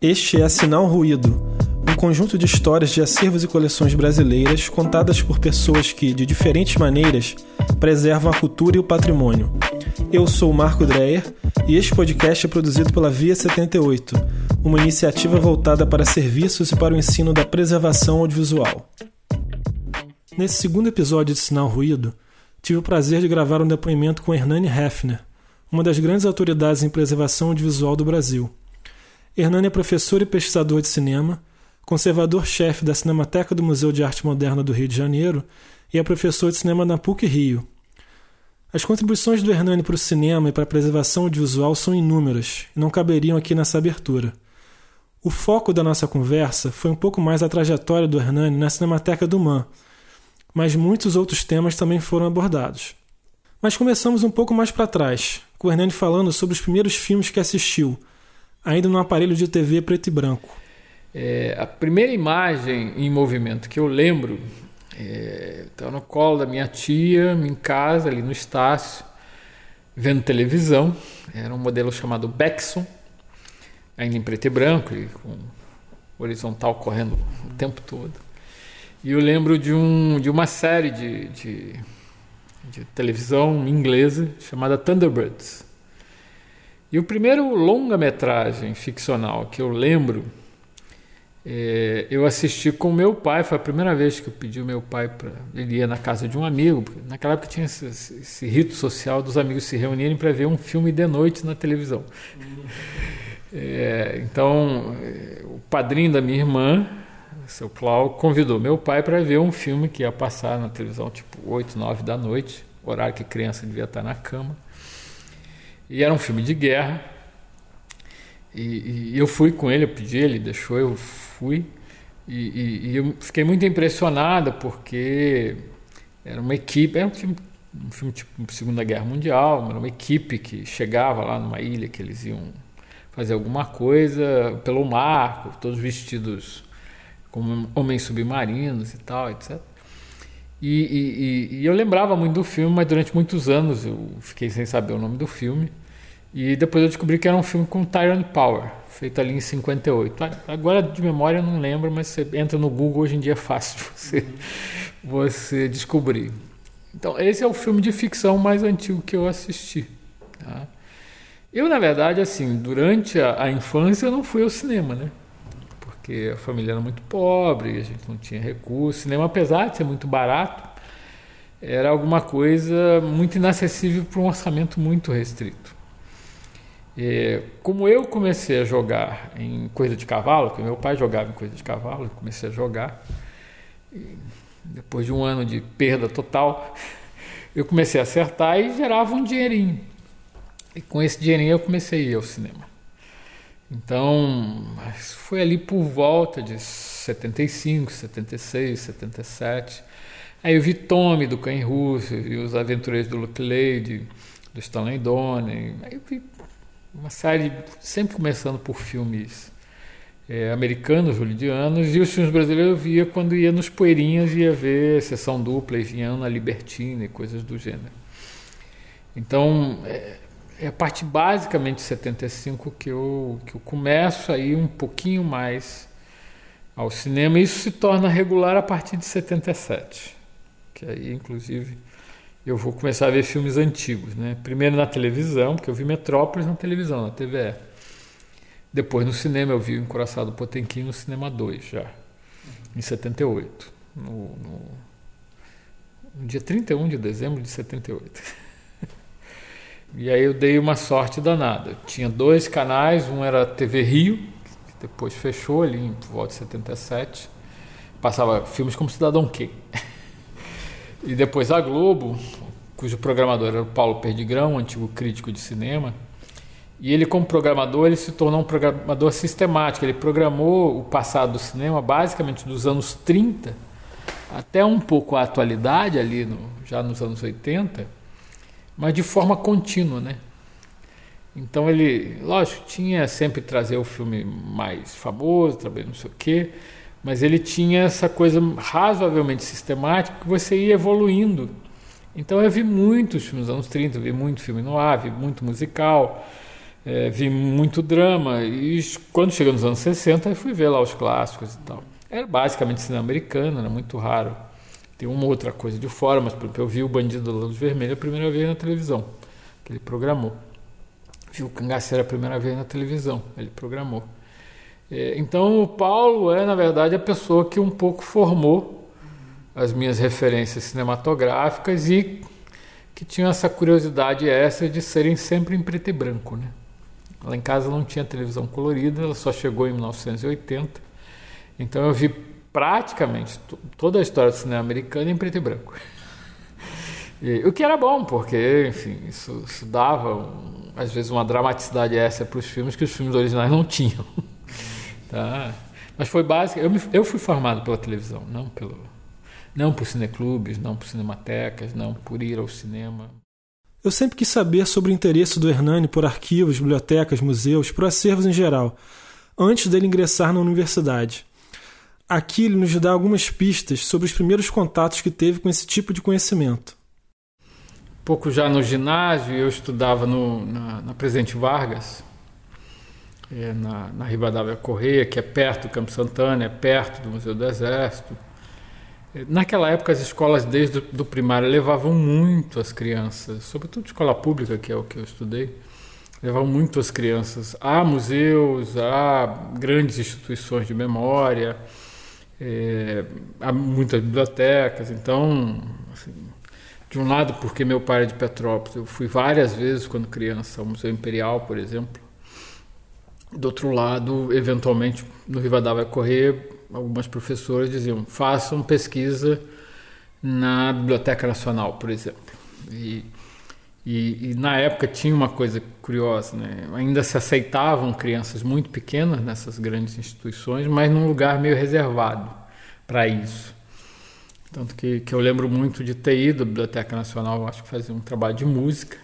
Este é Sinal Ruído, um conjunto de histórias de acervos e coleções brasileiras contadas por pessoas que, de diferentes maneiras, preservam a cultura e o patrimônio. Eu sou Marco Dreyer e este podcast é produzido pela Via 78, uma iniciativa voltada para serviços e para o ensino da preservação audiovisual. Nesse segundo episódio de Sinal Ruído, tive o prazer de gravar um depoimento com Hernani Hefner, uma das grandes autoridades em preservação audiovisual do Brasil. Hernani é professor e pesquisador de cinema, conservador-chefe da Cinemateca do Museu de Arte Moderna do Rio de Janeiro e é professor de cinema na PUC Rio. As contribuições do Hernani para o cinema e para a preservação audiovisual são inúmeras e não caberiam aqui nessa abertura. O foco da nossa conversa foi um pouco mais a trajetória do Hernani na Cinemateca do MAN, mas muitos outros temas também foram abordados. Mas começamos um pouco mais para trás, com o Hernani falando sobre os primeiros filmes que assistiu – ainda no aparelho de TV preto e branco. É, a primeira imagem em movimento que eu lembro estava é, no colo da minha tia, em casa, ali no Estácio, vendo televisão. Era um modelo chamado Bexon, ainda em preto e branco, e com horizontal correndo o tempo todo. E eu lembro de, um, de uma série de, de, de televisão inglesa chamada Thunderbirds. E o primeiro longa-metragem ficcional que eu lembro, é, eu assisti com meu pai, foi a primeira vez que eu pedi o meu pai para. Ele ia na casa de um amigo, naquela época tinha esse, esse rito social dos amigos se reunirem para ver um filme de noite na televisão. É, então, o padrinho da minha irmã, seu Cláudio, convidou meu pai para ver um filme que ia passar na televisão, tipo 8, 9 da noite, horário que criança devia estar na cama. E era um filme de guerra. E, e eu fui com ele, eu pedi, ele deixou, eu fui. E, e, e, eu fiquei muito impressionado porque era uma equipe, era um filme, um filme tipo Segunda Guerra Mundial, era uma equipe que chegava lá numa ilha que eles iam fazer alguma coisa pelo mar, todos vestidos como homens submarinos e tal, etc. E, e, e, eu lembrava muito do filme, mas durante muitos anos eu fiquei sem saber o nome do filme. E depois eu descobri que era um filme com Tyrone Power, feito ali em 58. Agora de memória eu não lembro, mas você entra no Google hoje em dia é fácil você, você descobrir. Então, esse é o filme de ficção mais antigo que eu assisti. Tá? Eu, na verdade, assim, durante a, a, infância eu não fui ao cinema, né? Porque a família era muito pobre, a gente não tinha recursos. Cinema, apesar de ser muito barato, era alguma coisa muito inacessível para um orçamento muito restrito. É, como eu comecei a jogar em coisa de cavalo, porque meu pai jogava em coisa de cavalo, eu comecei a jogar. depois de um ano de perda total, eu comecei a acertar e gerava um dinheirinho. E com esse dinheirinho eu comecei a ir ao cinema. Então, foi ali por volta de 75, 76, 77. Aí eu vi Tommy do Cães Russo, vi Os Aventureiros do Luke Lady, do Stanley Donen. Aí eu vi uma série sempre começando por filmes é, americanos, hollywoodianos, e os filmes brasileiros eu via quando ia nos Poeirinhas, ia ver Sessão Dupla, Eviana, Libertina e coisas do gênero. Então, é, é a parte basicamente de 75 que eu, que eu começo a ir um pouquinho mais ao cinema, isso se torna regular a partir de 77, que aí, inclusive eu vou começar a ver filmes antigos, né? Primeiro na televisão, porque eu vi Metrópolis na televisão, na TVE. Depois no cinema eu vi o Encoraçado Potemkin no Cinema 2 já, em 78, no, no, no dia 31 de dezembro de 78. e aí eu dei uma sorte danada. Tinha dois canais, um era TV Rio, que depois fechou ali em volta de 77. Passava filmes como Cidadão Kane. E depois a Globo, cujo programador era o Paulo Perdigrão, antigo crítico de cinema. E ele, como programador, ele se tornou um programador sistemático. Ele programou o passado do cinema, basicamente dos anos 30 até um pouco a atualidade, ali no, já nos anos 80, mas de forma contínua, né? Então ele, lógico, tinha sempre trazer o filme mais famoso, também não sei o quê, mas ele tinha essa coisa razoavelmente sistemática que você ia evoluindo Então eu vi muitos filmes nos anos 30, vi muito filme no ar, vi muito musical, é, vi muito drama. E quando chegou nos anos 60, eu fui ver lá os clássicos e tal. Era basicamente cinema americano, era muito raro. Tem uma outra coisa de fora, mas eu vi o Bandido da Luz Vermelha a primeira vez na televisão, que ele programou. Vi o Cangaceiro a primeira vez na televisão, ele programou. É, então o Paulo é, na verdade, a pessoa que um pouco formou as minhas referências cinematográficas e que tinha essa curiosidade essa de serem sempre em preto e branco, né? Lá em casa não tinha televisão colorida, ela só chegou em 1980. Então eu vi praticamente toda a história do cinema americano em preto e branco. E, o que era bom, porque, enfim, isso, isso dava, um, às vezes, uma dramaticidade essa para os filmes que os filmes originais não tinham. Tá? Mas foi básico. Eu, me, eu fui formado pela televisão, não pelo, não por cineclubes, não por cinematecas, não por ir ao cinema. Eu sempre quis saber sobre o interesse do Hernani por arquivos, bibliotecas, museus, por acervos em geral, antes dele ingressar na universidade. Aqui ele nos dá algumas pistas sobre os primeiros contatos que teve com esse tipo de conhecimento. Pouco já no ginásio, eu estudava no, na, na Presidente Vargas, é, na, na Rivadavia Correia, que é perto do Campo Santana, é perto do Museu do Exército. É, naquela época, as escolas, desde o primário, levavam muito as crianças, sobretudo escola pública, que é o que eu estudei, levavam muito as crianças a museus, a grandes instituições de memória, é, a muitas bibliotecas. Então, assim, de um lado, porque meu pai é de Petrópolis, eu fui várias vezes quando criança ao Museu Imperial, por exemplo, do outro lado, eventualmente, no Rivadavia Correr, algumas professoras diziam: façam pesquisa na Biblioteca Nacional, por exemplo. E, e, e, na época tinha uma coisa curiosa, né? ainda se aceitavam crianças muito pequenas nessas grandes instituições, mas num lugar meio reservado para isso. Tanto que, que eu lembro muito de ter ido à Biblioteca Nacional, acho que fazia um trabalho de música,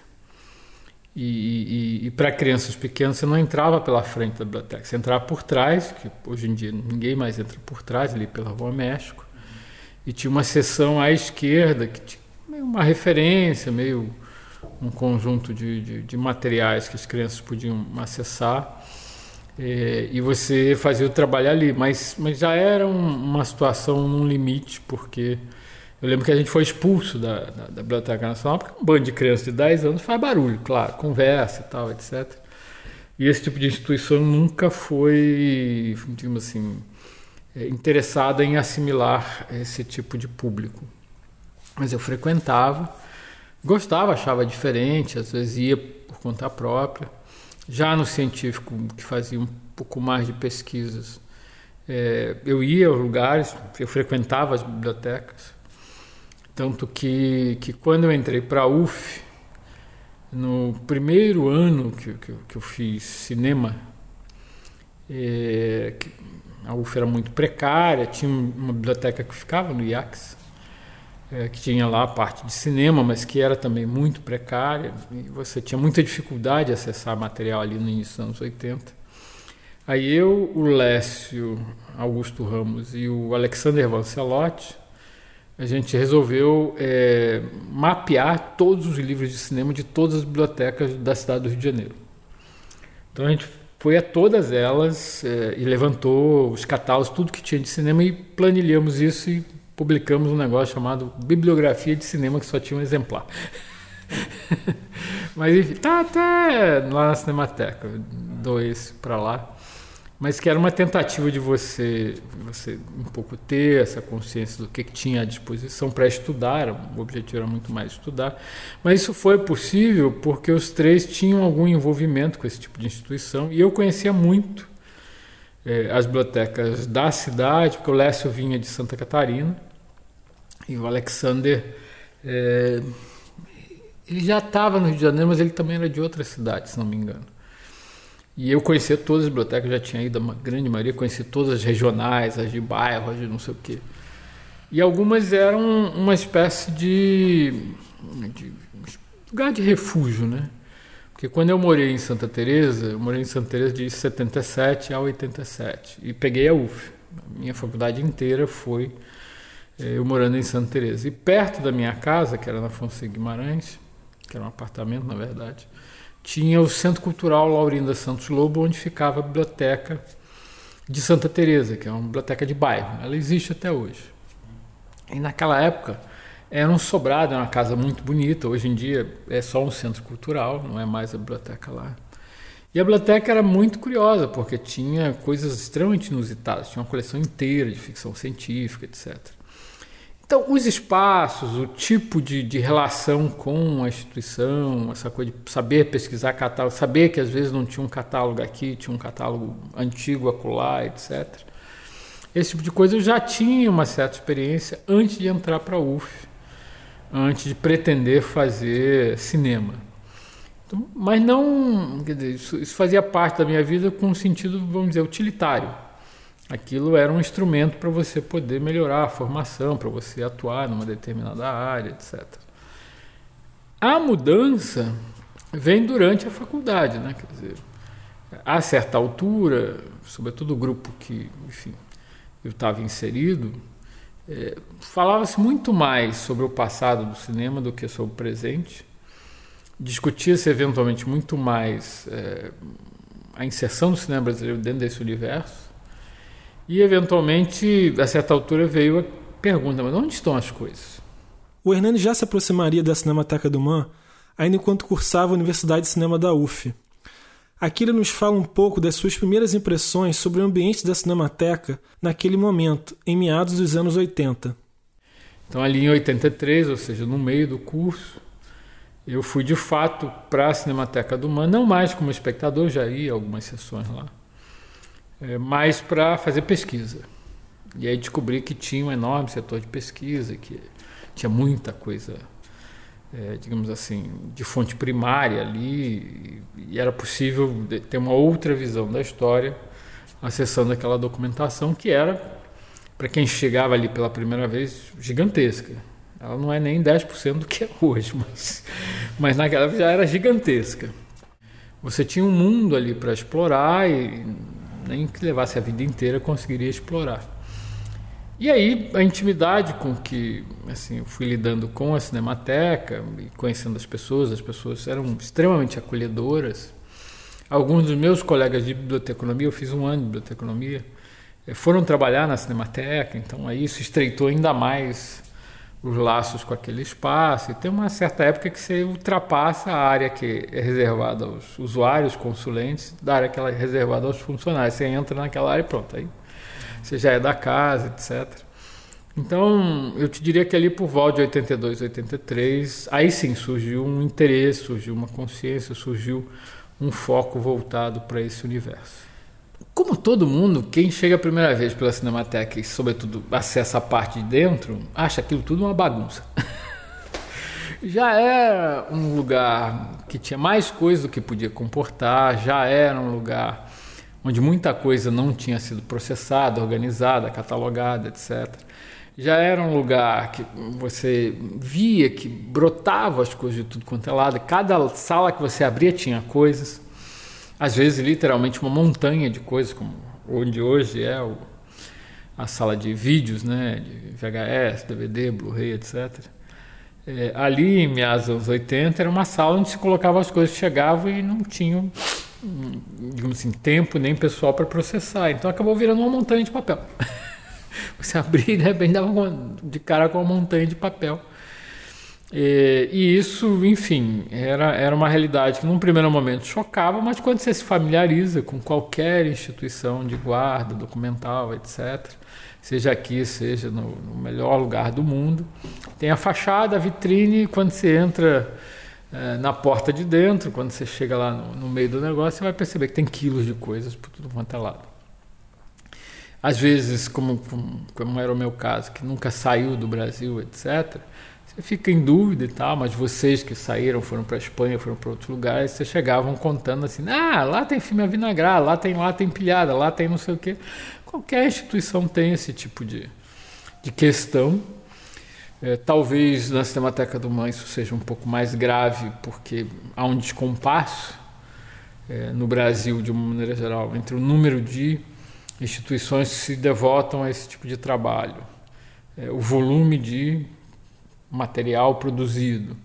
e, e, e para crianças pequenas você não entrava pela frente da biblioteca, você entrava por trás, que hoje em dia ninguém mais entra por trás, ali pela Rua México, e tinha uma seção à esquerda que tinha uma referência, meio um conjunto de, de, de materiais que as crianças podiam acessar. É, e você fazia o trabalho ali, mas, mas já era um, uma situação num limite, porque eu lembro que a gente foi expulso da, da, da Biblioteca Nacional porque um bando de crianças de 10 anos faz barulho, claro, conversa e tal, etc. E esse tipo de instituição nunca foi, digamos assim, é, interessada em assimilar esse tipo de público. Mas eu frequentava, gostava, achava diferente, às vezes ia por conta própria. Já no científico, que fazia um pouco mais de pesquisas, é, eu ia aos lugares, eu frequentava as bibliotecas. Tanto que, que quando eu entrei para a UF, no primeiro ano que, que, que eu fiz cinema, é, a UF era muito precária, tinha uma biblioteca que ficava no IACS, é, que tinha lá a parte de cinema, mas que era também muito precária, e você tinha muita dificuldade de acessar material ali no início dos anos 80. Aí eu, o Lécio Augusto Ramos e o Alexander Vancelotti, a gente resolveu é, mapear todos os livros de cinema de todas as bibliotecas da cidade do Rio de Janeiro. Então a gente foi a todas elas é, e levantou os catálogos, tudo que tinha de cinema e planilhamos isso e publicamos um negócio chamado Bibliografia de Cinema, que só tinha um exemplar. Mas enfim, tá até lá na Cinemateca, esse para lá. Mas que era uma tentativa de você, você um pouco ter essa consciência do que, que tinha à disposição para estudar, o objetivo era muito mais estudar, mas isso foi possível porque os três tinham algum envolvimento com esse tipo de instituição e eu conhecia muito é, as bibliotecas da cidade, porque o Lécio vinha de Santa Catarina e o Alexander é, ele já estava no Rio de Janeiro, mas ele também era de outra cidade, se não me engano. E eu conhecia todas as bibliotecas, já tinha ido, a grande maioria, conhecia todas as regionais, as de bairro, as de não sei o quê. E algumas eram uma espécie de, de lugar de refúgio, né? Porque quando eu morei em Santa Teresa, eu morei em Santa Teresa de 77 a 87 e peguei a UF. A minha faculdade inteira foi eu morando em Santa Teresa. E perto da minha casa, que era na Fonseca Guimarães, que era um apartamento na verdade, tinha o Centro Cultural Laurinda Santos Lobo, onde ficava a biblioteca de Santa Teresa, que é uma biblioteca de bairro. Ela existe até hoje. E naquela época era um sobrado, era uma casa muito bonita. Hoje em dia é só um centro cultural, não é mais a biblioteca lá. E a biblioteca era muito curiosa, porque tinha coisas extremamente inusitadas. Tinha uma coleção inteira de ficção científica, etc. Então, os espaços, o tipo de, de relação com a instituição, essa coisa de saber pesquisar catálogo, saber que às vezes não tinha um catálogo aqui, tinha um catálogo antigo acolá, etc. Esse tipo de coisa eu já tinha uma certa experiência antes de entrar para a UF, antes de pretender fazer cinema. Então, mas não, dizer, isso, isso fazia parte da minha vida com um sentido, vamos dizer, utilitário aquilo era um instrumento para você poder melhorar a formação, para você atuar numa determinada área, etc. A mudança vem durante a faculdade, né? Quer dizer, a certa altura, sobretudo o grupo que, enfim, eu estava inserido, é, falava-se muito mais sobre o passado do cinema do que sobre o presente. Discutia-se eventualmente muito mais é, a inserção do cinema brasileiro dentro desse universo e, eventualmente, a certa altura veio a pergunta: mas onde estão as coisas? O Hernani já se aproximaria da Cinemateca do Man ainda enquanto cursava a Universidade de Cinema da UF. Aqui ele nos fala um pouco das suas primeiras impressões sobre o ambiente da Cinemateca naquele momento, em meados dos anos 80. Então, ali em 83, ou seja, no meio do curso, eu fui de fato para a Cinemateca do Man, não mais como espectador, já ia algumas sessões lá é, mas para fazer pesquisa. E aí descobri que tinha um enorme setor de pesquisa, que tinha muita coisa, é, digamos assim, de fonte primária ali, e era possível ter uma outra visão da história acessando aquela documentação que era, para quem chegava ali pela primeira vez, gigantesca. Ela não é nem 10% do que é hoje, mas, mas naquela já era gigantesca. Você tinha um mundo ali para explorar e nem que levasse a vida inteira conseguiria explorar. E aí a intimidade com que assim eu fui lidando com a cinemateca e conhecendo as pessoas, as pessoas eram extremamente acolhedoras. Alguns dos meus colegas de biblioteconomia, eu fiz um ano de biblioteconomia, eh, foram trabalhar na cinemateca, então aí isso estreitou ainda mais os laços com aquele espaço. E tem uma certa época que você ultrapassa a área que é reservada aos usuários, consulentes, da área que é reservada aos funcionários. Você entra naquela área e pronto. Aí você já é da casa, etc. Então, eu te diria que ali por volta de 82, 83, aí sim surgiu um interesse, surgiu uma consciência, surgiu um foco voltado para esse universo. Como todo mundo, quem chega a primeira vez pela Cinemateca e, sobretudo, acessa a parte de dentro, acha aquilo tudo uma bagunça. já era um lugar que tinha mais coisa do que podia comportar, já era um lugar onde muita coisa não tinha sido processada, organizada, catalogada, etc. Já era um lugar que você via que brotava as coisas de tudo quanto é lado, cada sala que você abria tinha coisas às vezes literalmente uma montanha de coisas, como onde hoje é o, a sala de vídeos, né, de VHS, DVD, Blu-ray, etc. É, ali, em meados dos anos 80, era uma sala onde se colocava as coisas, chegavam e não tinham, digamos assim, tempo nem pessoal para processar. Então acabou virando uma montanha de papel. Você abria e de repente dava de cara com uma montanha de papel. E, e, isso, enfim, era, era uma realidade que num primeiro momento chocava, mas quando você se familiariza com qualquer instituição de guarda, documental, etc., seja aqui, seja no, no melhor lugar do mundo, tem a fachada, a vitrine, quando você entra é, na porta de dentro, quando você chega lá no, no, meio do negócio, você vai perceber que tem quilos de coisas por tudo quanto é lado. Às vezes, como, como, como era o meu caso, que nunca saiu do Brasil, etc., fica em dúvida e tal, mas vocês que saíram, foram para a Espanha, foram para outros lugares, vocês chegavam contando assim: ah, lá tem filme avinagrado, lá tem lá tem pilhada, lá tem não sei o quê. Qualquer instituição tem esse tipo de, de questão. É, talvez na Cinemateca do Mãe isso seja um pouco mais grave, porque há um descompasso é, no Brasil, de uma maneira geral, entre o número de instituições que se devotam a esse tipo de trabalho é, o volume de material produzido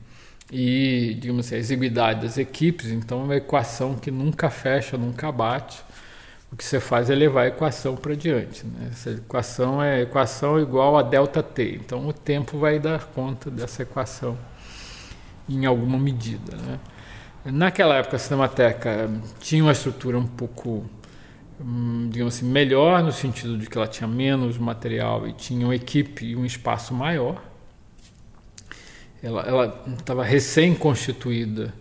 e, digamos assim, a exiguidade das equipes, então é uma equação que nunca fecha, nunca bate. O que você faz é levar a equação para diante. Né? Essa equação é equação igual a delta t. Então o tempo vai dar conta dessa equação em alguma medida. Né? Naquela época a Cinemateca tinha uma estrutura um pouco, hum, digamos assim, melhor no sentido de que ela tinha menos material e tinha uma equipe e um espaço maior ela estava recém-constituída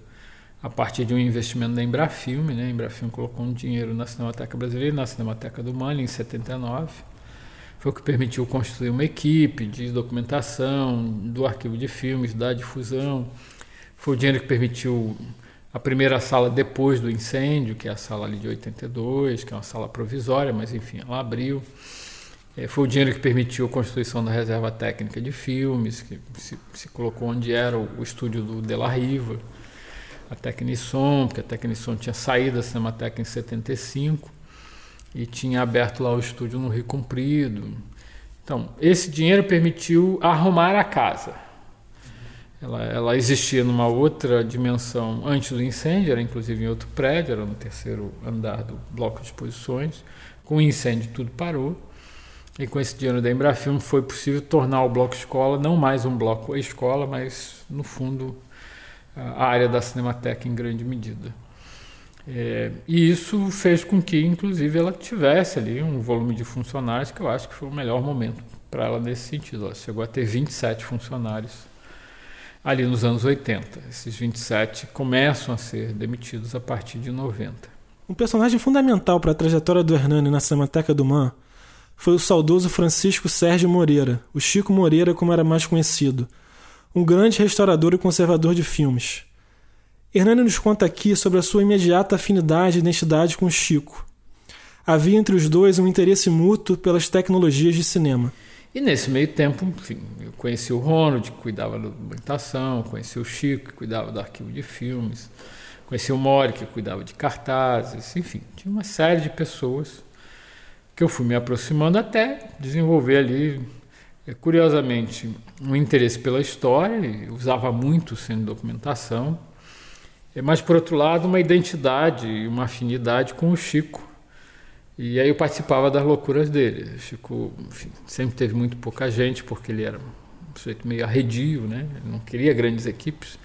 a partir de um investimento da Embrafilme. Né? A Embrafilme colocou um dinheiro na Cinemateca Brasileira, na Cinemateca do Mali, em 79. Foi o que permitiu constituir uma equipe de documentação, do arquivo de filmes, da difusão. Foi o dinheiro que permitiu a primeira sala depois do incêndio, que é a sala ali de 82, que é uma sala provisória, mas enfim, ela abriu. É, foi o dinheiro que permitiu a constituição da reserva técnica de filmes, que se, se colocou onde era o, o, estúdio do De La Riva, a Tecnissom, porque a Tecnissom tinha saído da Cinemateca em 75 e tinha aberto lá o estúdio no Rio Comprido. Então, esse dinheiro permitiu arrumar a casa. Ela, ela existia numa outra dimensão antes do incêndio, era inclusive em outro prédio, era no terceiro andar do bloco de exposições. Com o incêndio, tudo parou. E com esse dinheiro da Embrafilme foi possível tornar o bloco escola não mais um bloco escola, mas no fundo a área da Cinemateca em grande medida. É, e isso fez com que, inclusive, ela tivesse ali um volume de funcionários que eu acho que foi o melhor momento para ela nesse sentido. Ela chegou a ter 27 funcionários ali nos anos 80. Esses 27 começam a ser demitidos a partir de 90. Um personagem fundamental para a trajetória do Hernani na Cinemateca do Man foi o saudoso Francisco Sérgio Moreira, o Chico Moreira como era mais conhecido, um grande restaurador e conservador de filmes. Hernani nos conta aqui sobre a sua imediata afinidade e identidade com Chico. Havia entre os dois um interesse mútuo pelas tecnologias de cinema. E nesse meio tempo, enfim, eu conheci o Ronald, que cuidava da documentação, conheci o Chico, que cuidava do arquivo de filmes, conheci o Mori, que cuidava de cartazes, enfim, tinha uma série de pessoas que eu fui me aproximando até desenvolver ali, é, curiosamente, um interesse pela história, usava muito sendo documentação, é, mas por outro lado uma identidade e uma afinidade com o Chico. E aí eu participava das loucuras dele. O Chico enfim, sempre teve muito pouca gente, porque ele era um sujeito meio arredio, né? Ele não queria grandes equipes.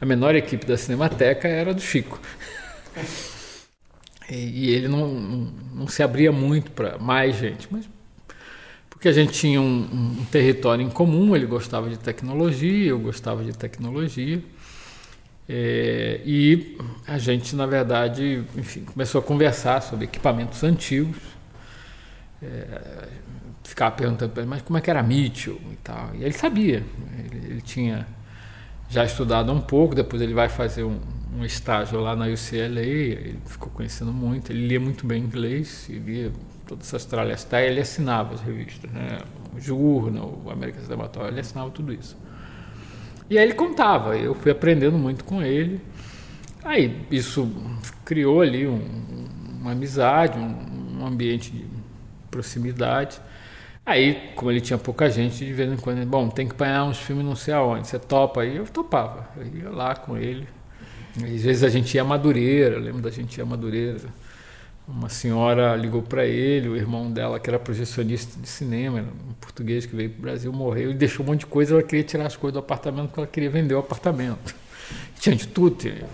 A menor equipe da Cinemateca era do Chico. E, ele não, não, se abria muito para mais gente, mas porque a gente tinha um, um, território em comum, ele gostava de tecnologia, eu gostava de tecnologia. É, e a gente, na verdade, enfim, começou a conversar sobre equipamentos antigos. É, ficava perguntando, mas como é que era Mitchell e tal. E ele sabia, ele, ele tinha já estudado um pouco, depois ele vai fazer um, um estágio lá na UCLA, ele ficou conhecendo muito, ele lia muito bem inglês, lia todas essas tralhas, tá? ele assinava as revistas, né? o Journal, o American Cinematório, ele assinava tudo isso. E aí ele contava, eu fui aprendendo muito com ele, aí isso criou ali um, uma amizade, um, um ambiente de proximidade, Aí, como ele tinha pouca gente, de vez em quando, bom, tem que apanhar uns filmes não sei aonde, você topa aí? Eu topava, eu ia lá com ele. Às vezes a gente ia a Madureira, lembro da gente ir a Madureira. Uma senhora ligou para ele, o irmão dela, que era projecionista de cinema, um português que veio para o Brasil, morreu e deixou um monte de coisa. Ela queria tirar as coisas do apartamento porque ela queria vender o apartamento. Tinha de tudo, tinha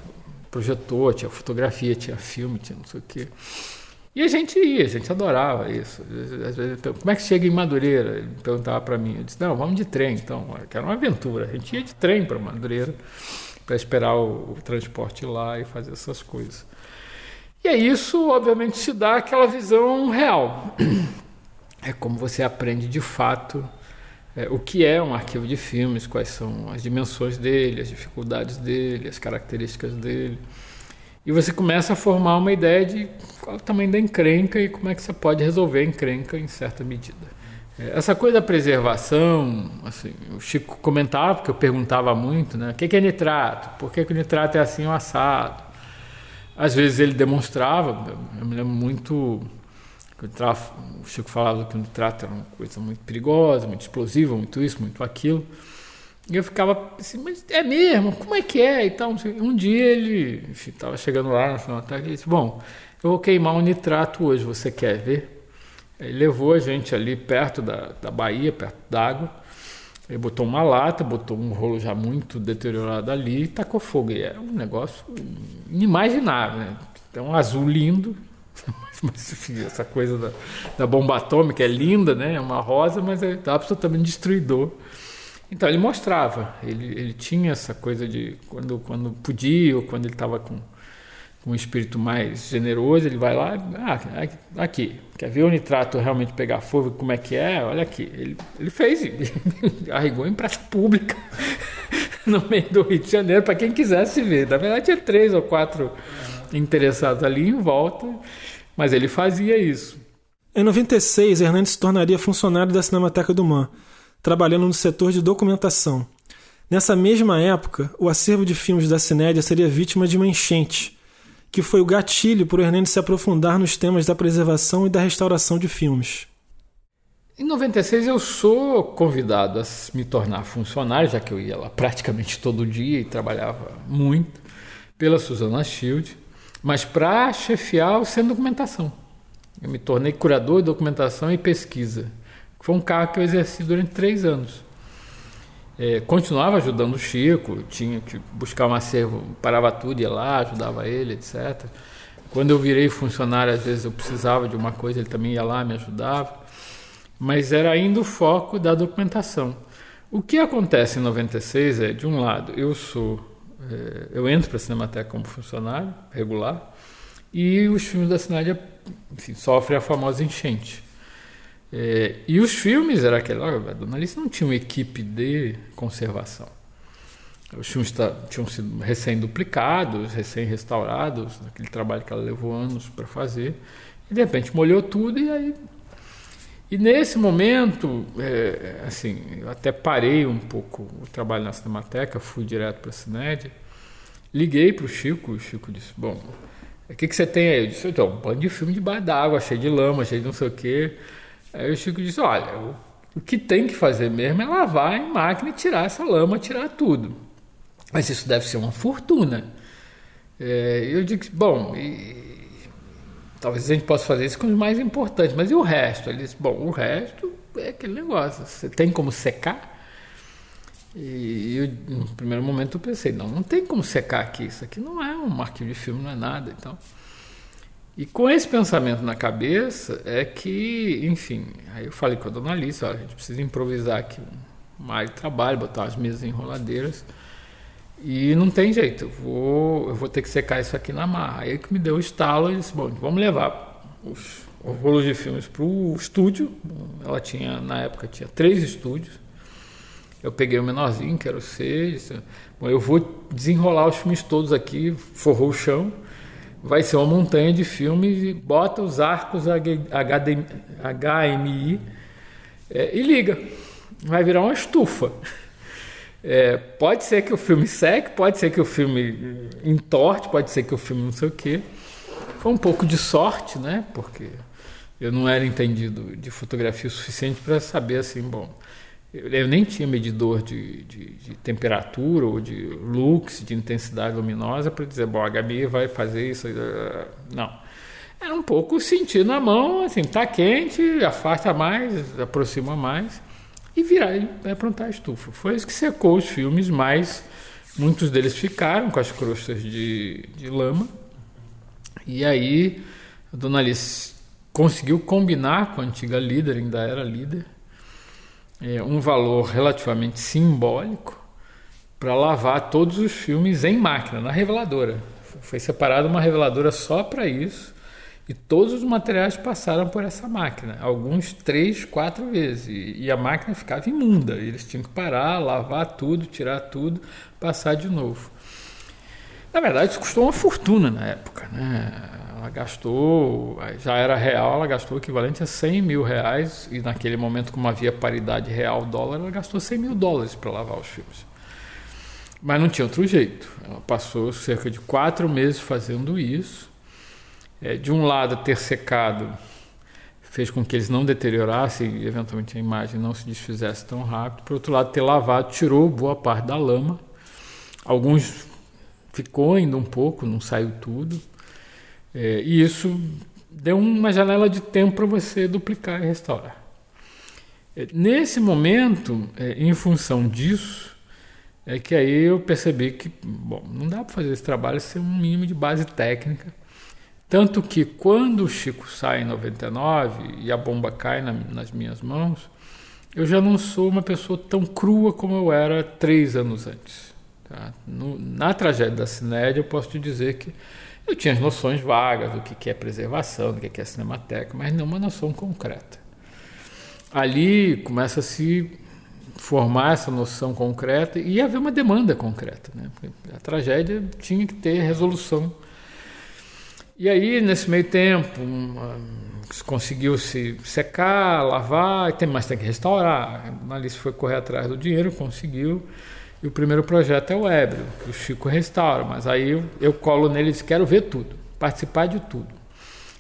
projetor, tinha fotografia, tinha filme, tinha não sei o quê. E a gente ia, a gente adorava isso. Às vezes, como é que chega em Madureira? Ele perguntava para mim. Eu disse, não, vamos de trem, então. Era uma aventura. A gente ia de trem para Madureira para esperar o, o, transporte lá e fazer essas coisas. E é isso, obviamente, te dá aquela visão real. É como você aprende de fato é, o que é um arquivo de filmes, quais são as dimensões dele, as dificuldades dele, as características dele. E você começa a formar uma ideia de qual é o tamanho da encrenca e como é que você pode resolver a encrenca em certa medida. É, essa coisa da preservação, assim, o Chico comentava, porque eu perguntava muito, né? O que é nitrato? Por que, o nitrato é assim o assado? Às vezes ele demonstrava, eu me lembro muito o Chico falava que o nitrato era uma coisa muito perigosa, muito explosiva, muito isso, muito aquilo. E eu ficava assim, mas é mesmo? Como é que é? E tal. Um dia ele estava chegando lá no final da tarde e disse: Bom, eu vou queimar um nitrato hoje, você quer ver? Ele levou a gente ali perto da, da Bahia, perto d'água. Ele botou uma lata, botou um rolo já muito deteriorado ali e tacou fogo. E era um negócio inimaginável, né? É um azul lindo, mas enfim, essa coisa da, da bomba atômica é linda, né? É uma rosa, mas é absolutamente destruidor. Então ele mostrava, ele, ele tinha essa coisa de quando, quando podia ou quando ele estava com, com um espírito mais generoso, ele vai lá, ah, aqui, quer ver o nitrato realmente pegar fogo, como é que é? Olha aqui, ele, ele fez, arregou em praça pública no meio do Rio de Janeiro para quem quisesse ver. Na verdade tinha três ou quatro interessados ali em volta, mas ele fazia isso. Em 96, Hernandes se tornaria funcionário da Cinemateca do Man trabalhando no setor de documentação. Nessa mesma época, o acervo de filmes da Cinédia seria vítima de uma enchente, que foi o gatilho para o Hernandes se aprofundar nos temas da preservação e da restauração de filmes. Em 96 eu sou convidado a me tornar funcionário, já que eu ia lá praticamente todo dia e trabalhava muito, pela Susana Shield, mas para chefiar o centro documentação. Eu me tornei curador de documentação e pesquisa. Foi um cargo que eu exerci durante três anos. É, continuava ajudando o Chico, tinha que buscar um acervo, parava tudo, ia lá, ajudava ele, etc. Quando eu virei funcionário, às vezes eu precisava de uma coisa, ele também ia lá, me ajudava. Mas era ainda o foco da documentação. O que acontece em 96 é, de um lado, eu sou, é, eu entro para a Cinemateca como funcionário regular e os filmes da Cinédia, enfim, sofrem a famosa enchente. É, e os filmes, era aquela. A Dona Alice não tinha uma equipe de conservação. Os filmes tinham sido recém-duplicados, recém-restaurados, aquele trabalho que ela levou anos para fazer. E de repente molhou tudo e aí. E nesse momento, é, assim, eu até parei um pouco o trabalho na Cinemateca, fui direto para a Cinédia, liguei para o Chico, o Chico disse: Bom, o que, que você tem aí? Eu disse: Então, um bando de filme debaixo d'água, cheio de lama, cheio de não sei o quê. Aí o Chico disse: Olha, o que tem que fazer mesmo é lavar em máquina e tirar essa lama, tirar tudo. Mas isso deve ser uma fortuna. É, eu digo: Bom, e, talvez a gente possa fazer isso com os mais importantes, mas e o resto? Ele disse: Bom, o resto é aquele negócio. Você tem como secar? E eu, no primeiro momento eu pensei: Não, não tem como secar aqui. Isso aqui não é um arquivo de filme, não é nada. Então. E com esse pensamento na cabeça é que, enfim, aí eu falei com a dona Alice, ó, a gente precisa improvisar aqui uma área de trabalho, botar as mesas enroladeiras. E não tem jeito, eu vou, eu vou ter que secar isso aqui na marra. Aí que me deu o estalo e disse, bom, vamos levar os, os rolos de filmes para o estúdio. Ela tinha, na época, tinha três estúdios. Eu peguei o menorzinho, que era o disse, bom, eu vou desenrolar os filmes todos aqui, forrou o chão vai ser uma montanha de filmes e bota os arcos HMI é, e liga. Vai virar uma estufa. É, pode ser que o filme seque, pode ser que o filme entorte, pode ser que o filme não sei o quê. Foi um pouco de sorte, né? Porque eu não era entendido de fotografia o suficiente para saber assim, bom, eu nem tinha medidor de, de, de, temperatura ou de lux, de intensidade luminosa para dizer, bom, a Gabi vai fazer isso. Não. Era um pouco sentir na mão, assim, tá quente, afasta mais, aproxima mais e virar e aprontar a estufa. Foi isso que secou os filmes, mas muitos deles ficaram com as crostas de, de lama. E aí a dona Alice conseguiu combinar com a antiga líder, ainda era líder, é, um valor relativamente simbólico para lavar todos os filmes em máquina, na reveladora. Foi separada uma reveladora só para isso e todos os materiais passaram por essa máquina, alguns três, quatro vezes. E, a máquina ficava imunda, eles tinham que parar, lavar tudo, tirar tudo, passar de novo. Na verdade, isso custou uma fortuna na época. Né? Ela gastou, já era real, ela gastou o equivalente a 100 mil reais, e naquele momento, como havia paridade real-dólar, ela gastou 100 mil dólares para lavar os filmes. Mas não tinha outro jeito. Ela passou cerca de quatro meses fazendo isso. É, de um lado, ter secado fez com que eles não deteriorassem e eventualmente a imagem não se desfizesse tão rápido. Por outro lado, ter lavado tirou boa parte da lama. Alguns ficou ainda um pouco, não saiu tudo. É, e isso deu uma janela de tempo para você duplicar e restaurar. É, nesse momento, é, em função disso, é que aí eu percebi que bom, não dá para fazer esse trabalho sem um mínimo de base técnica tanto que quando o Chico sai em 99 e a bomba cai na, nas minhas mãos, eu já não sou uma pessoa tão crua como eu era três anos antes. Tá? No, na tragédia da Cinédia, eu posso te dizer que eu tinha as noções vagas do que é preservação, do que é cinemateca, mas não uma noção concreta. Ali começa a se formar essa noção concreta e haver uma demanda concreta. Né? a tragédia tinha que ter resolução e aí, nesse meio tempo, conseguiu se secar, lavar, mas tem que restaurar. A Alice foi correr atrás do dinheiro, conseguiu. E o primeiro projeto é o Ébrio, que o Chico restaura. Mas aí eu, eu colo nele e disse: quero ver tudo, participar de tudo.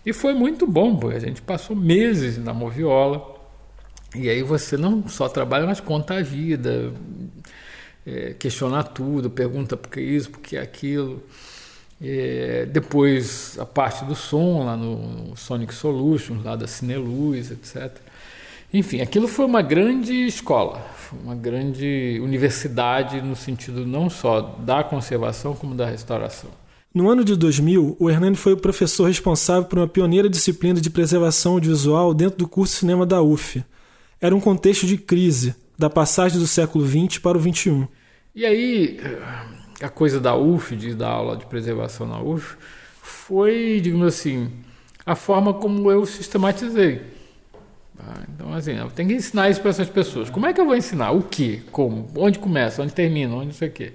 E foi muito bom, porque a gente passou meses na Moviola. E aí você não só trabalha, mas conta a vida, é, questiona tudo, pergunta por que isso, por que aquilo. É, depois a parte do som lá no, Sonic Solutions, lá da Cineluz, etc. Enfim, aquilo foi uma grande escola, uma grande universidade no sentido não só da conservação como da restauração. No ano de 2000, o Hernani foi o professor responsável por uma pioneira disciplina de preservação audiovisual dentro do curso de cinema da UF. Era um contexto de crise, da passagem do século XX para o XXI. E aí, a coisa da UF, de dar aula de preservação na UF, foi, digamos assim, a forma como eu sistematizei. Ah, então, assim, eu tenho que ensinar isso para essas pessoas. Como é que eu vou ensinar? O que? Como? Onde começa? Onde termina? Onde não sei o quê?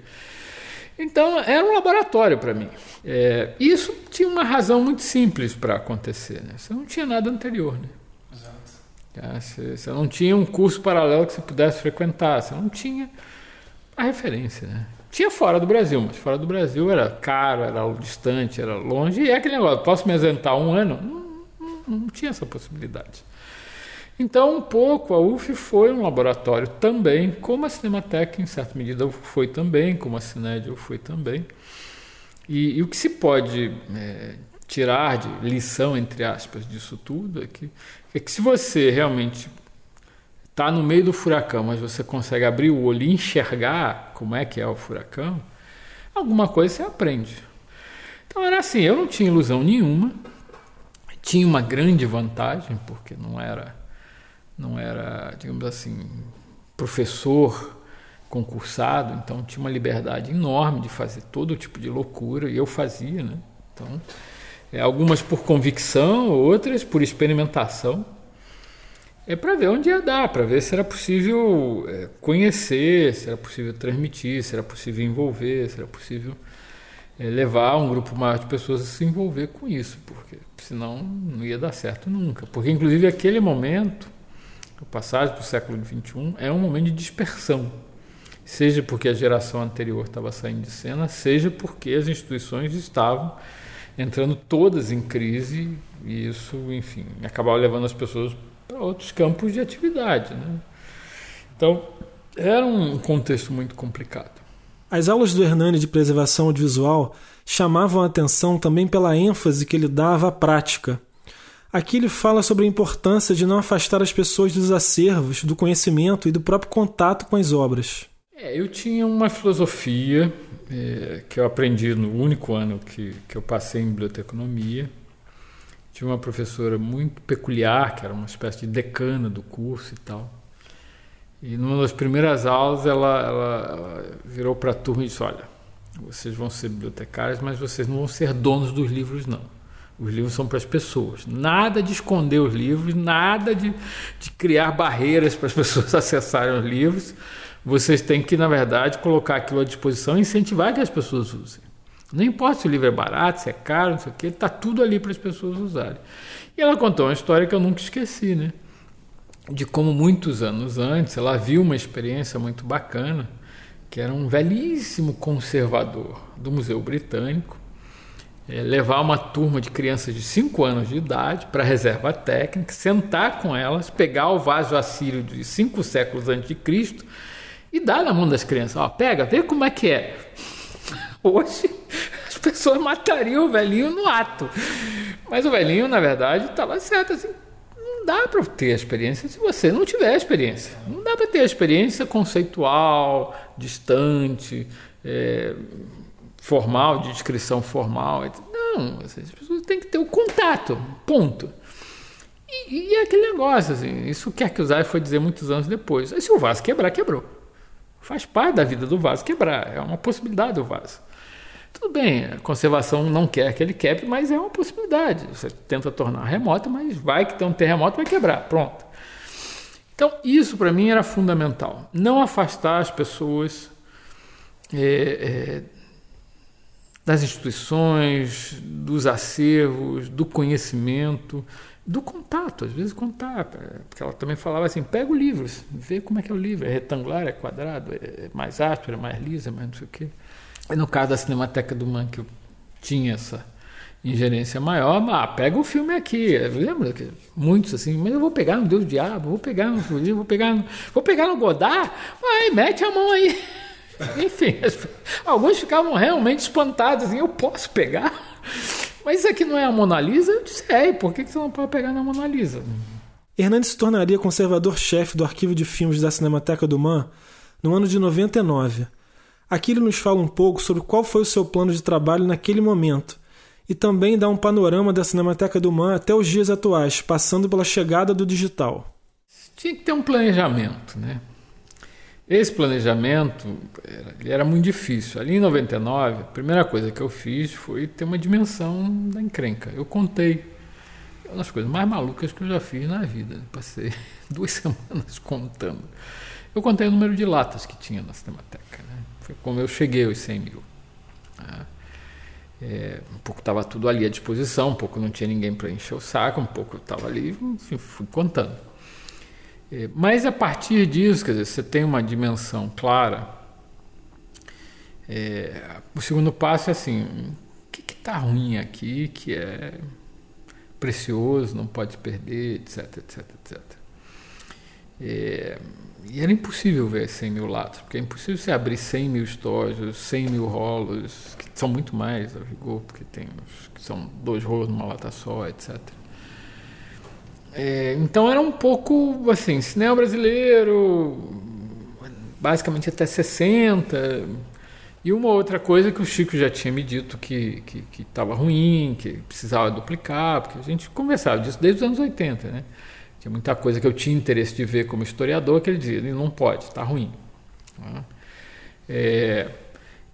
Então, era um laboratório para mim. É, isso tinha uma razão muito simples para acontecer. Né? Você não tinha nada anterior. Né? Exato. Você, você não tinha um curso paralelo que você pudesse frequentar. Você não tinha a referência. Né? Tinha fora do Brasil, mas fora do Brasil era caro, era distante, era longe. E é aquele negócio: posso me ausentar um ano? Não, não, não tinha essa possibilidade. Então, um pouco, a UF foi um laboratório também, como a Cinemateca, em certa medida, foi também, como a Cinédia foi também. E, e, o que se pode é, tirar de lição, entre aspas, disso tudo é que, é que se você realmente está no meio do furacão, mas você consegue abrir o olho e enxergar como é que é o furacão, alguma coisa você aprende. Então era assim, eu não tinha ilusão nenhuma, tinha uma grande vantagem, porque não era, não era, digamos assim, professor concursado, então tinha uma liberdade enorme de fazer todo tipo de loucura, e eu fazia, né? Então, é, algumas por convicção, outras por experimentação é para ver onde ia dar, para ver se era possível é, conhecer, se era possível transmitir, se era possível envolver, se era possível é, levar um grupo maior de pessoas a se envolver com isso, porque senão não ia dar certo nunca. Porque, inclusive, aquele momento, a passagem para o século XXI, é um momento de dispersão. Seja porque a geração anterior estava saindo de cena, seja porque as instituições estavam entrando todas em crise e isso, enfim, acabava levando as pessoas para outros campos de atividade. Né? Então, era um contexto muito complicado. As aulas do Hernani de preservação audiovisual chamavam a atenção também pela ênfase que ele dava à prática. Aqui ele fala sobre a importância de não afastar as pessoas dos acervos, do conhecimento e do próprio contato com as obras. É, eu tinha uma filosofia é, que eu aprendi no único ano que, que eu passei em biblioteconomia, tinha uma professora muito peculiar, que era uma espécie de decana do curso e tal. E numa das primeiras aulas ela, ela, ela virou para a turma e disse: Olha, vocês vão ser bibliotecários, mas vocês não vão ser donos dos livros, não. Os livros são para as pessoas. Nada de esconder os livros, nada de, de criar barreiras para as pessoas acessarem os livros. Vocês têm que, na verdade, colocar aquilo à disposição e incentivar que as pessoas usem. Não importa se o livro é barato, se é caro, não sei o que, está tudo ali para as pessoas usarem. E ela contou uma história que eu nunca esqueci, né? De como muitos anos antes ela viu uma experiência muito bacana, que era um velhíssimo conservador do Museu Britânico, é, levar uma turma de crianças de 5 anos de idade para a reserva técnica, sentar com elas, pegar o vaso assírio de 5 séculos antes de Cristo e dar na mão das crianças. Ó, pega, vê como é que é. Hoje as pessoas matariam o velhinho no ato. Mas o velhinho, na verdade, estava certo assim. Não dá para ter a experiência se você não tiver a experiência. Não dá para ter a experiência conceitual, distante, é, formal, de descrição formal. Não, as pessoas têm que ter o contato, ponto. E, e é aquele negócio, assim, isso quer que usar foi dizer muitos anos depois. Se o vaso quebrar, quebrou. Faz parte da vida do vaso quebrar, é uma possibilidade do vaso. Tudo bem, a conservação não quer que ele quebre, mas é uma possibilidade. Você tenta tornar remota, mas vai que tem um terremoto, vai quebrar. Pronto. Então, isso para mim era fundamental. Não afastar as pessoas é, é, das instituições, dos acervos, do conhecimento, do contato, às vezes contato. Porque ela também falava assim: pega o livro, vê como é que é o livro, é retangular, é quadrado, é mais áspero, é mais liso, é mais não sei o quê. E no caso da Cinemateca do Man, que eu tinha essa ingerência maior, ah, pega o filme aqui. Lembra que muitos assim, mas eu vou pegar no Deus do Diabo, vou pegar no vou pegar no, vou pegar no Godard, vai, mete a mão aí. Enfim, alguns ficavam realmente espantados, assim, eu posso pegar? Mas isso aqui não é a Mona Lisa? Eu disse, é, por que você não pode pegar na Mona Lisa? Hernandes se tornaria conservador-chefe do arquivo de filmes da Cinemateca do Man no ano de 99. Aqui ele nos fala um pouco sobre qual foi o seu plano de trabalho naquele momento e também dá um panorama da Cinemateca do Man até os dias atuais, passando pela chegada do digital. Tinha que ter um planejamento, né? Esse planejamento era, era muito difícil. Ali em 99, a primeira coisa que eu fiz foi ter uma dimensão da encrenca. Eu contei uma das coisas mais malucas que eu já fiz na vida. Passei duas semanas contando. Eu contei o número de latas que tinha na Cinemateca. Né? Foi como eu cheguei aos 100 mil. Né? É, um pouco estava tudo ali à disposição, um pouco não tinha ninguém para encher o saco, um pouco estava ali, enfim, fui contando. É, mas a partir disso, quer dizer, você tem uma dimensão clara. É, o segundo passo é assim: o que está ruim aqui, que é precioso, não pode perder, etc, etc, etc. É, e era impossível ver 100 mil latas, porque é impossível você abrir 100 mil estojos, 100 mil rolos, que são muito mais a porque tem que são dois rolos numa lata só, etc. É, então era um pouco assim, cinema brasileiro, basicamente até 60. E uma outra coisa que o Chico já tinha me dito que estava ruim, que precisava duplicar, porque a gente conversava disso desde os anos 80, né? Tinha muita coisa que eu tinha interesse de ver como historiador que ele dizia, ele não pode, está ruim. Né? É,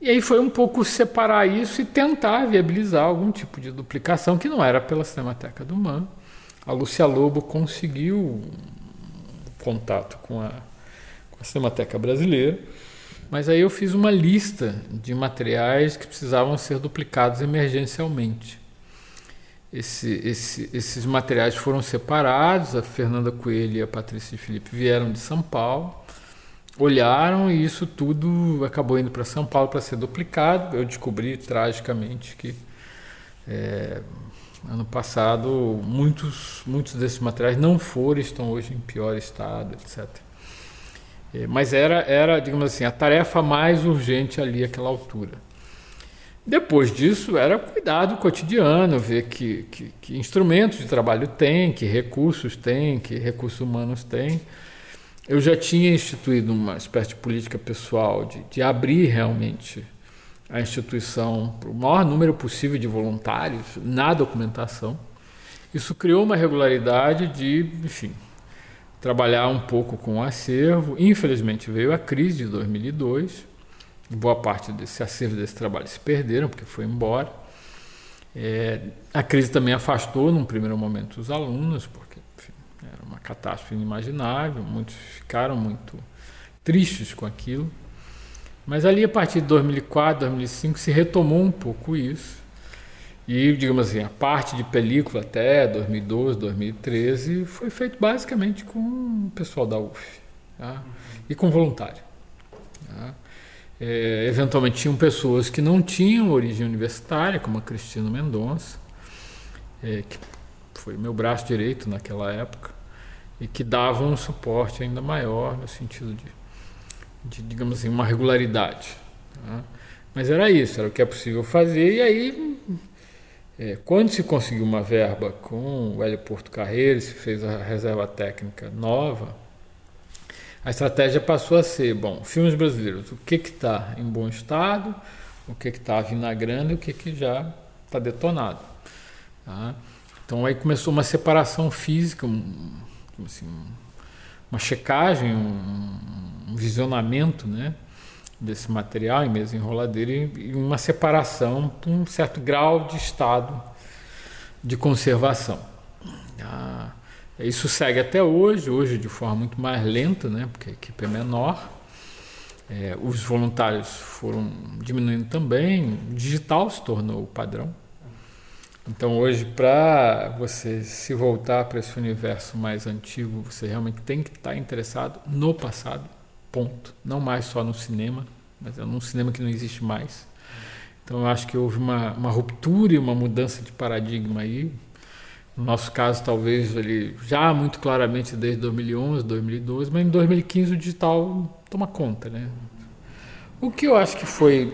e aí foi um pouco separar isso e tentar viabilizar algum tipo de duplicação que não era pela Cinemateca do Man, a Lúcia Lobo conseguiu contato com a, com a Cinemateca Brasileira, mas aí eu fiz uma lista de materiais que precisavam ser duplicados emergencialmente. Esse, esse, esses materiais foram separados, a Fernanda Coelho e a Patrícia Felipe vieram de São Paulo, olharam e isso tudo acabou indo para São Paulo para ser duplicado. Eu descobri tragicamente que é, Ano passado, muitos, muitos desses materiais não foram, estão hoje em pior estado, etc. É, mas era, era, digamos assim, a tarefa mais urgente ali àquela altura. Depois disso, era cuidar do cotidiano, ver que, que, que instrumentos de trabalho tem, que recursos tem, que recursos humanos tem. Eu já tinha instituído uma espécie de política pessoal de, de abrir realmente a instituição para o maior número possível de voluntários na documentação. Isso criou uma regularidade de, enfim, trabalhar um pouco com o acervo. Infelizmente veio a crise de 2002, boa parte desse acervo desse trabalho se perderam porque foi embora. É, a crise também afastou, num primeiro momento, os alunos, porque enfim, era uma catástrofe inimaginável, muitos ficaram muito tristes com aquilo. Mas ali, a partir de 2004, 2005, se retomou um pouco isso. E, digamos assim, a parte de película até 2012, 2013 foi feito basicamente com o pessoal da UF tá? e com voluntário. Tá? É, eventualmente tinham pessoas que não tinham origem universitária, como a Cristina Mendonça, é, que foi meu braço direito naquela época, e que davam um suporte ainda maior no sentido de, de digamos assim, uma regularidade. Tá? Mas era isso, era o que é possível fazer, e aí, é, quando se conseguiu uma verba com o Hélio Porto Carreiro, se fez a reserva técnica nova, a estratégia passou a ser, bom, filmes brasileiros, o que está em bom estado, o que está vinagrando e o que, que já está detonado. Tá? Então aí começou uma separação física, um, assim, uma checagem, um, um, visionamento né, desse material em mesa enroladeira e uma separação para um certo grau de estado de conservação. Ah, isso segue até hoje, hoje de forma muito mais lenta, né, porque a equipe é menor. É, os voluntários foram diminuindo também, o digital se tornou o padrão. Então hoje, para você se voltar para esse universo mais antigo, você realmente tem que estar interessado no passado, ponto. Não mais só no cinema, mas é num cinema que não existe mais. Então eu acho que houve uma, uma ruptura e uma mudança de paradigma aí, no nosso caso, talvez ele já muito claramente desde 2011, 2012, mas em 2015 o digital toma conta, né? O que eu acho que foi,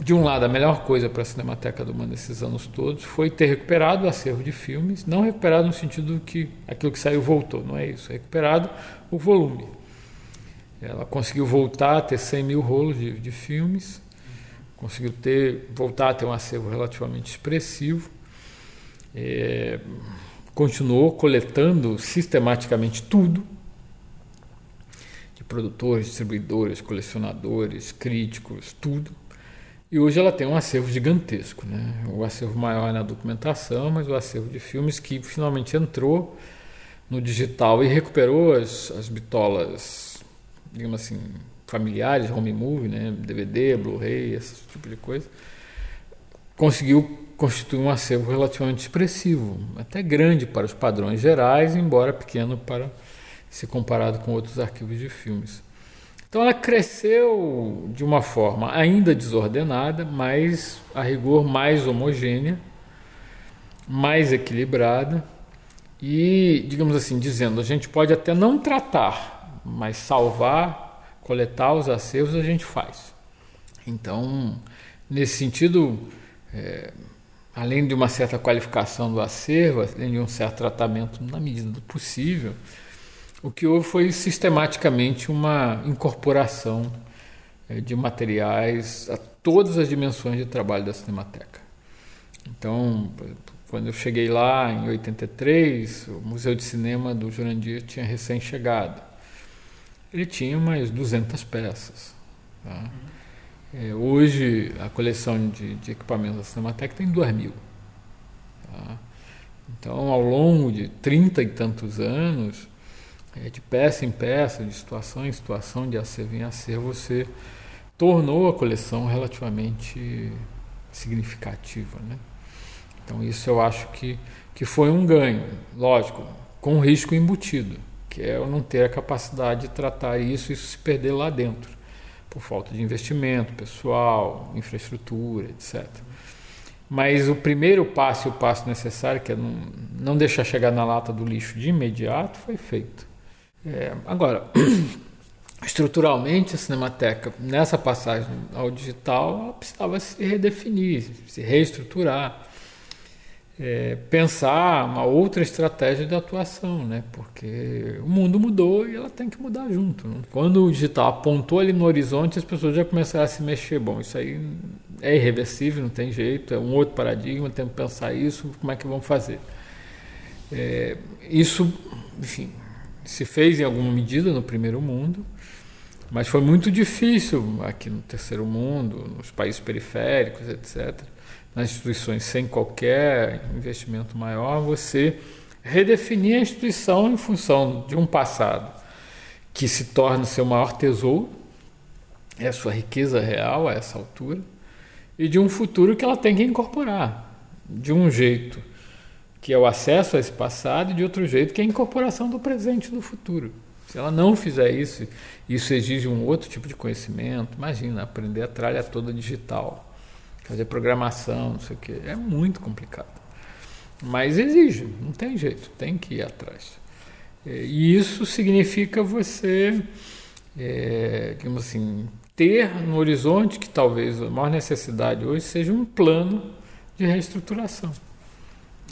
de um lado, a melhor coisa para a Cinemateca do Mundo nesses anos todos foi ter recuperado o acervo de filmes, não recuperado no sentido que aquilo que saiu voltou, não é isso, é recuperado o volume. Ela conseguiu voltar a ter 100 mil rolos de, de filmes, conseguiu ter, voltar a ter um acervo relativamente expressivo é, continuou coletando sistematicamente tudo de produtores, distribuidores, colecionadores, críticos, tudo. E hoje ela tem um acervo gigantesco, né? O acervo maior é na documentação, mas o acervo de filmes que finalmente entrou no digital e recuperou as, as bitolas, digamos assim, familiares, home movie, né? DVD, Blu-ray, esse tipo de coisa. Conseguiu constitui um acervo relativamente expressivo, até grande para os padrões gerais, embora pequeno para se comparado com outros arquivos de filmes. Então ela cresceu de uma forma ainda desordenada, mas a rigor mais homogênea, mais equilibrada e, digamos assim, dizendo, a gente pode até não tratar, mas salvar, coletar os acervos a gente faz. Então, nesse sentido, é, além de uma certa qualificação do acervo, além de um certo tratamento na medida do possível, o que houve foi sistematicamente uma incorporação eh, de materiais a todas as dimensões de trabalho da Cinemateca. Então, quando eu cheguei lá em 83, o Museu de Cinema do Jurandir tinha recém-chegado. Ele tinha umas 200 peças. Tá? É, hoje, a coleção de, de, equipamentos da Cinemateca tem 2 mil. Tá? Então, ao longo de 30 e tantos anos, é, de peça em peça, de situação em situação, de acervo em acervo, você tornou a coleção relativamente significativa. Né? Então, isso eu acho que, que foi um ganho, lógico, com risco embutido, que é eu não ter a capacidade de tratar isso e isso se perder lá dentro por falta de investimento pessoal, infraestrutura, etc. Mas o primeiro passo o passo necessário, que é não, não deixar chegar na lata do lixo de imediato, foi feito. É, agora, estruturalmente, a Cinemateca, nessa passagem ao digital, ela precisava se redefinir, se reestruturar é, pensar uma outra estratégia de atuação, né? Porque o mundo mudou e ela tem que mudar junto. Né? Quando o digital apontou ali no horizonte, as pessoas já começaram a se mexer. Bom, isso aí é irreversível, não tem jeito, é um outro paradigma, temos que pensar isso, como é que vamos fazer? É, isso, enfim, se fez em alguma medida no primeiro mundo, mas foi muito difícil aqui no terceiro mundo, nos países periféricos, etc nas instituições sem qualquer investimento maior, você redefinir a instituição em função de um passado que se torna seu maior tesouro, é a sua riqueza real a essa altura, e de um futuro que ela tem que incorporar, de um jeito que é o acesso a esse passado e de outro jeito que é a incorporação do presente e do futuro. Se ela não fizer isso, isso exige um outro tipo de conhecimento. Imagina, aprender a tralha toda digital, fazer programação, não sei o quê. É muito complicado. Mas exige, não tem jeito, tem que ir atrás. É, e isso significa você, é, digamos assim, ter no horizonte que talvez a maior necessidade hoje seja um plano de reestruturação.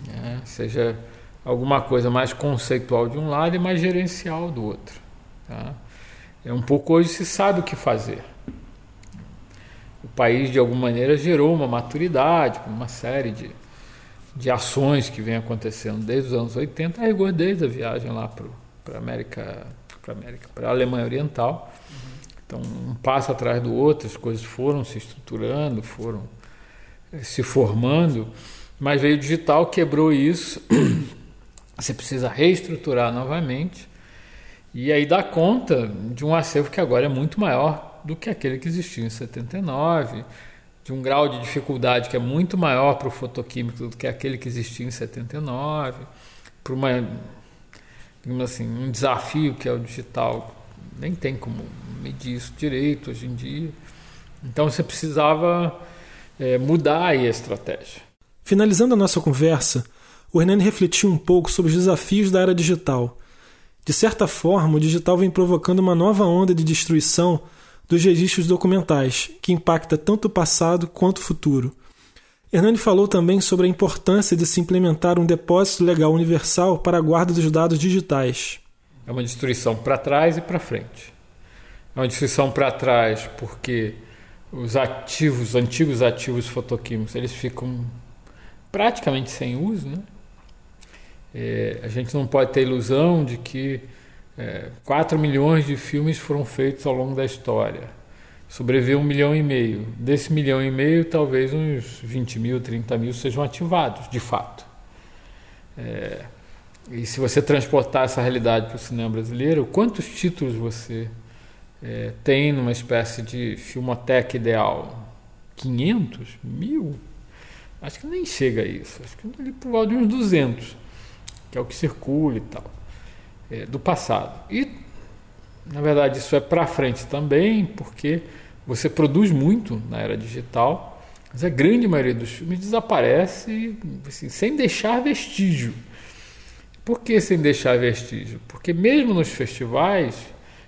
Né? Seja alguma coisa mais conceitual de um lado e mais gerencial do outro. Tá? É um pouco hoje se sabe o que fazer. O país, de alguma maneira, gerou uma maturidade, uma série de, de ações que vem acontecendo desde os anos 80, a rigor desde a viagem lá para a América, para América, para a Alemanha Oriental. Então, um passo atrás do outro, as coisas foram se estruturando, foram eh, se formando, mas veio o digital, quebrou isso. Você precisa reestruturar novamente e aí dá conta de um acervo que agora é muito maior do que aquele que existia em 79, de um grau de dificuldade que é muito maior para o fotoquímico do que aquele que existia em 79, para uma, digamos assim, um desafio que é o digital, nem tem como medir isso direito hoje em dia. Então você precisava é, mudar aí a estratégia. Finalizando a nossa conversa, o Hernani refletiu um pouco sobre os desafios da era digital. De certa forma, o digital vem provocando uma nova onda de destruição dos registros documentais, que impacta tanto o passado quanto o futuro. Hernani falou também sobre a importância de se implementar um depósito legal universal para a guarda dos dados digitais. É uma destruição para trás e para frente. É uma destruição para trás porque os ativos, os antigos ativos fotoquímicos, eles ficam praticamente sem uso, né? É, a gente não pode ter ilusão de que é, 4 milhões de filmes foram feitos ao longo da história. Sobreviveu um milhão e meio. Desse milhão e meio, talvez uns 20 mil, 30 mil sejam ativados, de fato. É, e se você transportar essa realidade para o cinema brasileiro, quantos títulos você é, tem numa espécie de filmoteca ideal? 500? Mil? Acho que nem chega a isso. Acho que ali por volta de uns 200, que é o que circula e tal, é, do passado. E, na verdade, isso é para frente também, porque você produz muito na era digital, mas a grande maioria dos filmes desaparece assim, sem deixar vestígio. Por que sem deixar vestígio? Porque mesmo nos festivais,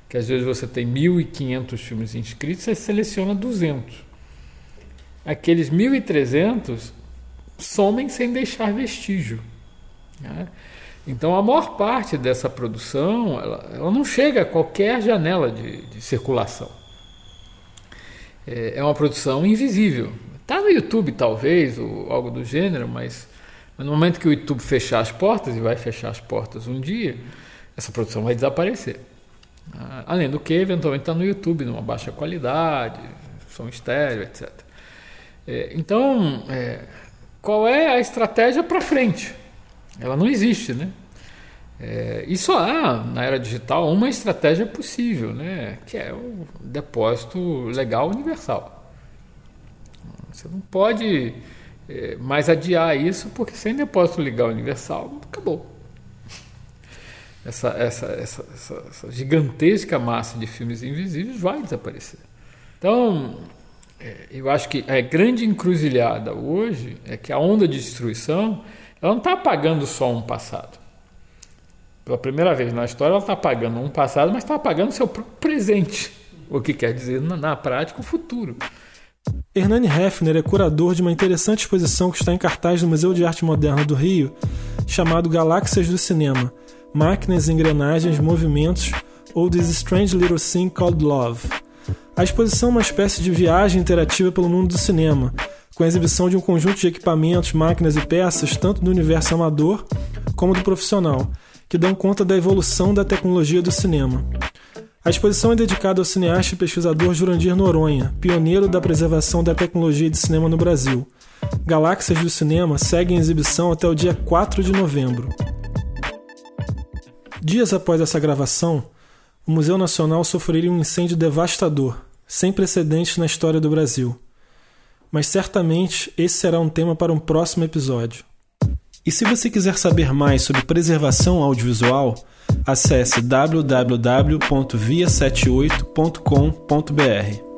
que às vezes você tem 1.500 filmes inscritos, você seleciona 200. Aqueles 1.300 somem sem deixar vestígio. Né? Então a maior parte dessa produção ela, ela não chega a qualquer janela de, de circulação. É, é, uma produção invisível. Está no YouTube talvez, ou algo do gênero, mas, mas no momento que o YouTube fechar as portas, e vai fechar as portas um dia, essa produção vai desaparecer. Ah, além do que, eventualmente está no YouTube, numa baixa qualidade, som estéreo, etc. É, então, é, qual é a estratégia para frente? Ela não existe, né? É, e só há na era digital uma estratégia possível, né? que é o depósito legal universal. Você não pode é, mais adiar isso, porque sem depósito legal universal, acabou. Essa, essa, essa, essa, gigantesca massa de filmes invisíveis vai desaparecer. Então, é, eu acho que a grande encruzilhada hoje é que a onda de destruição ela não está apagando só um passado. Pela primeira vez na história, ela está apagando um passado, mas está apagando seu próprio presente. O que quer dizer, na, na prática, o futuro. Hernani Hefner é curador de uma interessante exposição que está em cartaz no Museu de Arte Moderna do Rio, chamado Galáxias do Cinema Máquinas, Engrenagens, Movimentos ou This Strange Little Thing Called Love. A exposição é uma espécie de viagem interativa pelo mundo do cinema, com a exibição de um conjunto de equipamentos, máquinas e peças, tanto do universo amador como do profissional, que dão conta da evolução da tecnologia do cinema. A exposição é dedicada ao cineasta e pesquisador Jurandir Noronha, pioneiro da preservação da tecnologia de cinema no Brasil. Galáxias do Cinema segue em exibição até o dia 4 de novembro. Dias após essa gravação, o Museu Nacional sofreria um incêndio devastador, sem precedentes na história do Brasil. Mas certamente esse será um tema para um próximo episódio. E se você quiser saber mais sobre preservação audiovisual, acesse www.via78.com.br.